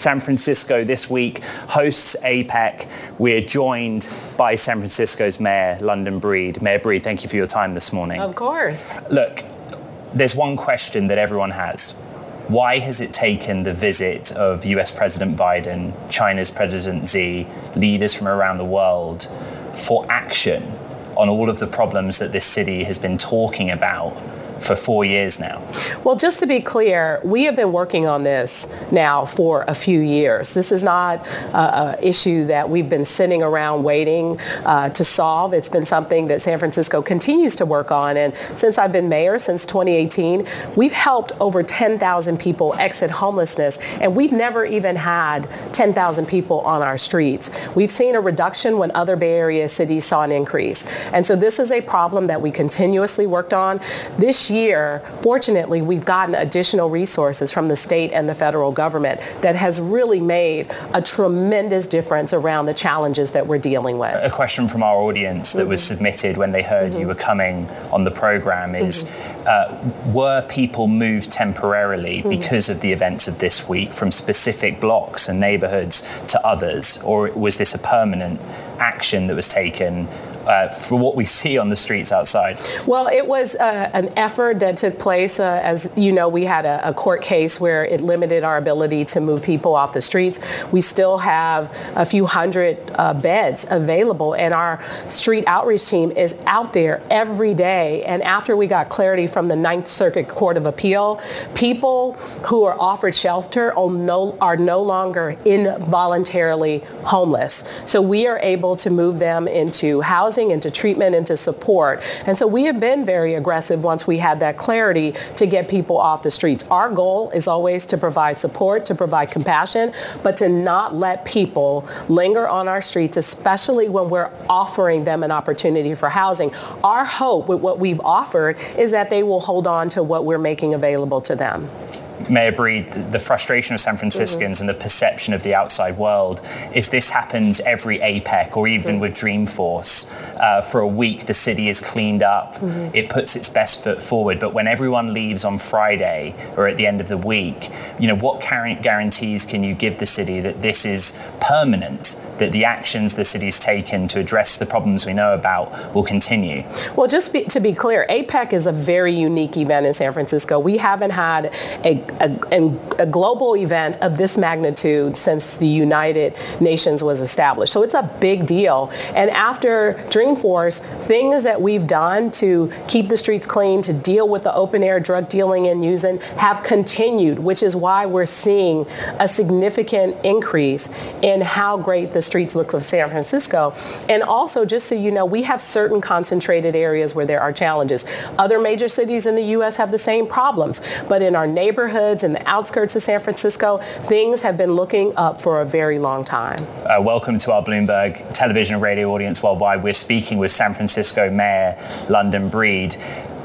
San Francisco this week hosts APEC. We're joined by San Francisco's Mayor, London Breed. Mayor Breed, thank you for your time this morning. Of course. Look, there's one question that everyone has. Why has it taken the visit of US President Biden, China's President Xi, leaders from around the world for action on all of the problems that this city has been talking about for four years now. Well, just to be clear, we have been working on this now for a few years. This is not an issue that we've been sitting around waiting uh, to solve. It's been something that San Francisco continues to work on. And since I've been mayor, since 2018, we've helped over 10,000 people exit homelessness. And we've never even had 10,000 people on our streets. We've seen a reduction when other Bay Area cities saw an increase. And so this is a problem that we continuously worked on. This year, fortunately, we've gotten additional resources from the state and the federal government that has really made a tremendous difference around the challenges that we're dealing with. A question from our audience that mm-hmm. was submitted when they heard mm-hmm. you were coming on the program is mm-hmm. uh, were people moved temporarily mm-hmm. because of the events of this week from specific blocks and neighborhoods to others, or was this a permanent action that was taken uh, for what we see on the streets outside? Well, it was uh, an effort that took place. Uh, as you know, we had a, a, court case where it limited our ability to move people off the streets. We still have a few hundred uh, beds available, and our street outreach team is out there every day. And after we got clarity from the Ninth Circuit Court of Appeal, people who are offered shelter are no, are no longer involuntarily homeless. So we are able to move them into housing housing, into treatment, into support. And so we have been very aggressive once we had that clarity to get people off the streets. Our goal is always to provide support, to provide compassion, but to not let people linger on our streets, especially when we're offering them an opportunity for housing. Our hope with what we've offered is that they will hold on to what we're making available to them. Mayor Breed, the frustration of San Franciscans mm-hmm. and the perception of the outside world is this happens every APEC or even mm-hmm. with Dreamforce. Uh, for a week, the city is cleaned up. Mm-hmm. It puts its best foot forward. But when everyone leaves on Friday or at the end of the week, you know, what guarantees can you give the city that this is permanent, that the actions the city's taken to address the problems we know about will continue? Well, just be, to be clear, APEC is a very unique event in San Francisco. We haven't had a a, a, global event of this magnitude since the United Nations was established. So it's a big deal. And after Dreamforce, things that we've done to keep the streets clean, to deal with the open air drug dealing and using have continued, which is why we're seeing a significant increase in how great the streets look of San Francisco. And also, just so you know, we have certain concentrated areas where there are challenges. Other major cities in the U.S. have the same problems. But in our neighborhoods and the outskirts of San Francisco, things have been looking up for a very long time. Uh, welcome to our Bloomberg television and radio audience worldwide. We're speaking with San Francisco Mayor London Breed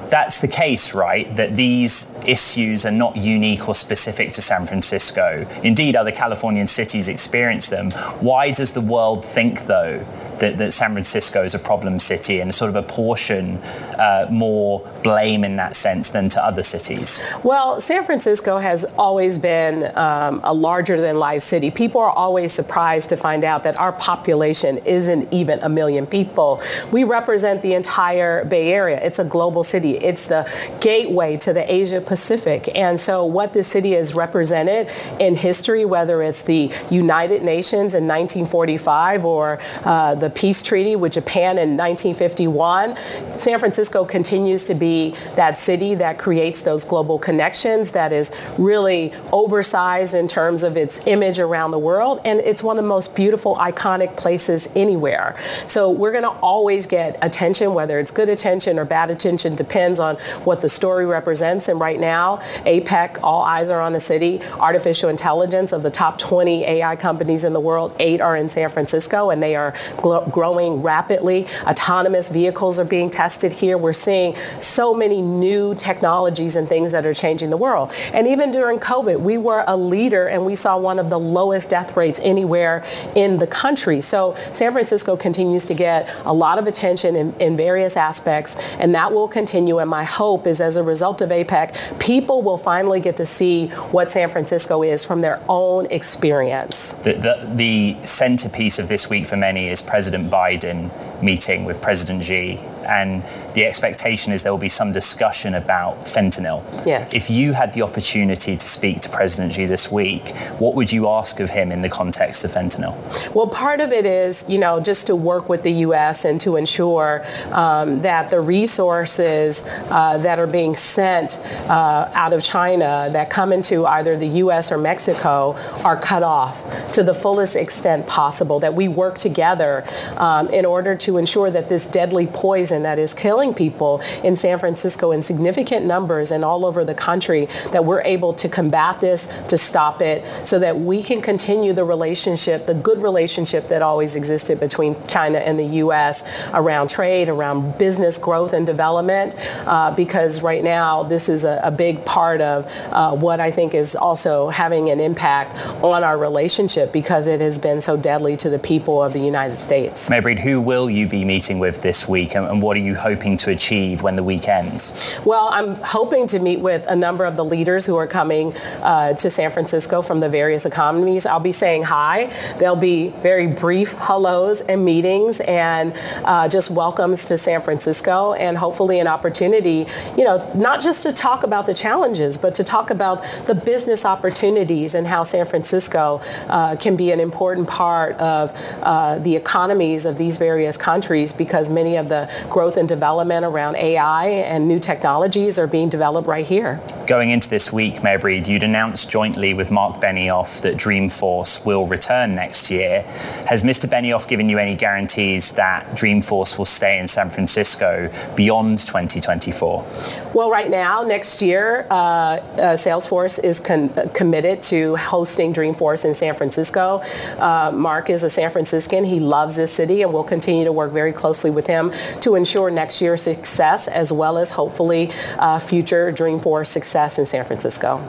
that's the case, right? That these issues are not unique or specific to San Francisco. Indeed, other Californian cities experience them. Why does the world think, though, that, that San Francisco is a problem city and sort of apportion uh, more blame in that sense than to other cities? Well, San Francisco has always been um, a larger than life city. People are always surprised to find out that our population isn't even a million people. We represent the entire Bay Area. It's a global city. It's the gateway to the Asia Pacific. And so what this city has represented in history, whether it's the United Nations in 1945 or uh, the the peace treaty with Japan in 1951, San Francisco continues to be that city that creates those global connections, that is really oversized in terms of its image around the world, and it's one of the most beautiful, iconic places anywhere. So we're going to always get attention, whether it's good attention or bad attention, depends on what the story represents. And right now, APEC, all eyes are on the city. Artificial intelligence of the top 20 AI companies in the world, eight are in San Francisco, and they are gl- growing rapidly. Autonomous vehicles are being tested here. We're seeing so many new technologies and things that are changing the world. And even during COVID, we were a leader and we saw one of the lowest death rates anywhere in the country. So San Francisco continues to get a lot of attention in, in various aspects, and that will continue. And my hope is as a result of APEC, people will finally get to see what San Francisco is from their own experience. The, the, the centerpiece of this week for many is President Biden meeting with President Xi and the expectation is there will be some discussion about fentanyl. Yes. If you had the opportunity to speak to President Xi this week, what would you ask of him in the context of fentanyl? Well, part of it is, you know, just to work with the U.S. and to ensure um, that the resources uh, that are being sent uh, out of China that come into either the U.S. or Mexico are cut off to the fullest extent possible, that we work together um, in order to ensure that this deadly poison that is killing people in San Francisco in significant numbers and all over the country, that we're able to combat this, to stop it, so that we can continue the relationship, the good relationship that always existed between China and the U.S. around trade, around business growth and development, uh, because right now this is a, a big part of uh, what I think is also having an impact on our relationship because it has been so deadly to the people of the United States. Mayor Breed, who will you be meeting with this week and, and what are you hoping to achieve when the week ends? Well, I'm hoping to meet with a number of the leaders who are coming uh, to San Francisco from the various economies. I'll be saying hi. There'll be very brief hellos and meetings and uh, just welcomes to San Francisco and hopefully an opportunity, you know, not just to talk about the challenges, but to talk about the business opportunities and how San Francisco uh, can be an important part of uh, the economies of these various countries because many of the growth and development around AI and new technologies are being developed right here. Going into this week, Mayor Breed, you'd announced jointly with Mark Benioff that Dreamforce will return next year. Has Mr. Benioff given you any guarantees that Dreamforce will stay in San Francisco beyond 2024? Well, right now, next year, uh, uh, Salesforce is con- committed to hosting Dreamforce in San Francisco. Uh, Mark is a San Franciscan. He loves this city, and we'll continue to work very closely with him to ensure next year's success as well as hopefully uh, future Dreamforce success in San Francisco.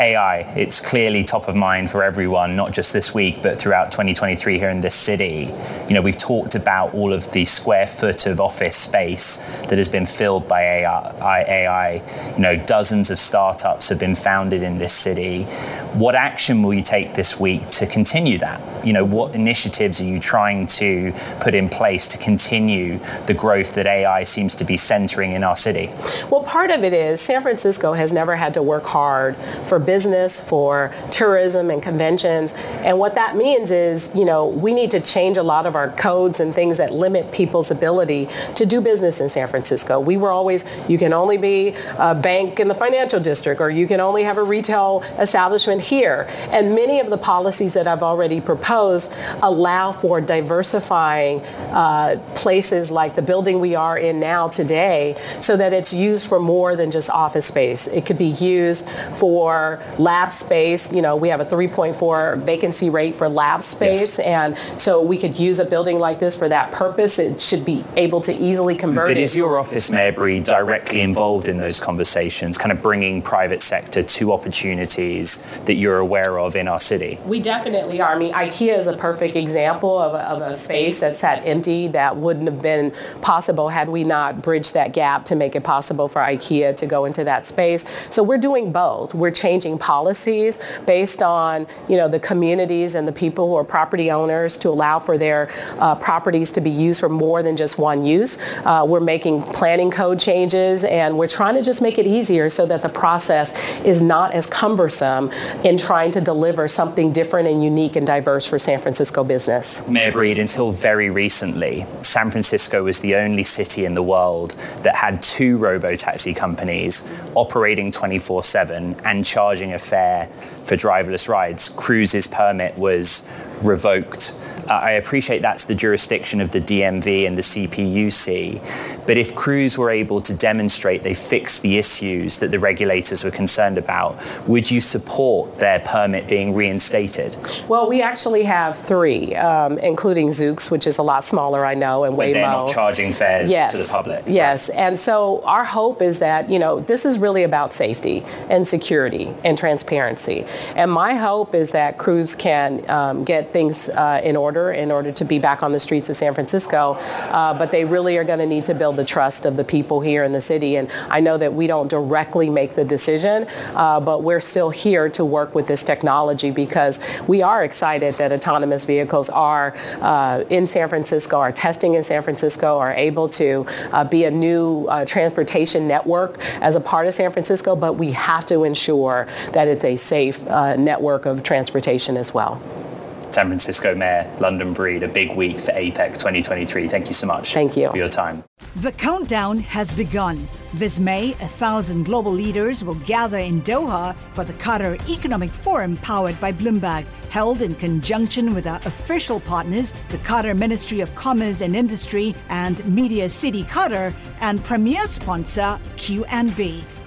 AI, it's clearly top of mind for everyone, not just this week, but throughout 2023 here in this city. You know, we've talked about all of the square foot of office space that has been filled by AI. AI. You know, dozens of startups have been founded in this city. What action will you take this week to continue that? You know, what initiatives are you trying to put in place to continue the growth that AI seems to be centering in our city? Well, part of it is San Francisco has never had to work hard for business, for tourism and conventions. And what that means is, you know, we need to change a lot of our codes and things that limit people's ability to do business in San Francisco. We were always, you can only be a bank in the financial district or you can only have a retail establishment here. And many of the policies that I've already proposed allow for diversifying uh, places like the building we are in now today so that it's used for more than just office space. It could be used for lab space. You know, we have a 3.4 vacancy rate for lab space, yes. and so we could use a building like this for that purpose. It should be able to easily convert. But it. is your office, Mayor directly involved in those conversations, kind of bringing private sector to opportunities that you're aware of in our city? We definitely are. I mean, IKEA is a perfect example of a, of a space that sat empty that wouldn't have been possible had we not bridged that gap to make it possible for IKEA to go into that space. So we're doing both. We're changing changing policies based on, you know, the communities and the people who are property owners to allow for their uh, properties to be used for more than just one use. Uh, we're making planning code changes and we're trying to just make it easier so that the process is not as cumbersome in trying to deliver something different and unique and diverse for San Francisco business. Mayor Breed, until very recently, San Francisco was the only city in the world that had two robo-taxi companies operating 24-7 and charging a fare for driverless rides. Cruise's permit was revoked I appreciate that's the jurisdiction of the DMV and the CPUC, but if Cruise were able to demonstrate they fixed the issues that the regulators were concerned about, would you support their permit being reinstated? Well, we actually have three, um, including Zoox, which is a lot smaller, I know, and but Waymo. They're not charging fares yes. to the public. Yes, right. and so our hope is that you know this is really about safety and security and transparency, and my hope is that Cruise can um, get things uh, in order in order to be back on the streets of San Francisco. Uh, but they really are going to need to build the trust of the people here in the city. And I know that we don't directly make the decision, uh, but we're still here to work with this technology because we are excited that autonomous vehicles are uh, in San Francisco, are testing in San Francisco, are able to uh, be a new uh, transportation network as a part of San Francisco, but we have to ensure that it's a safe uh, network of transportation as well. San Francisco Mayor London Breed, a big week for APEC 2023. Thank you so much. Thank you for your time. The countdown has begun. This May, a thousand global leaders will gather in Doha for the Qatar Economic Forum powered by Bloomberg, held in conjunction with our official partners, the Qatar Ministry of Commerce and Industry and Media City Qatar, and premier sponsor QNB.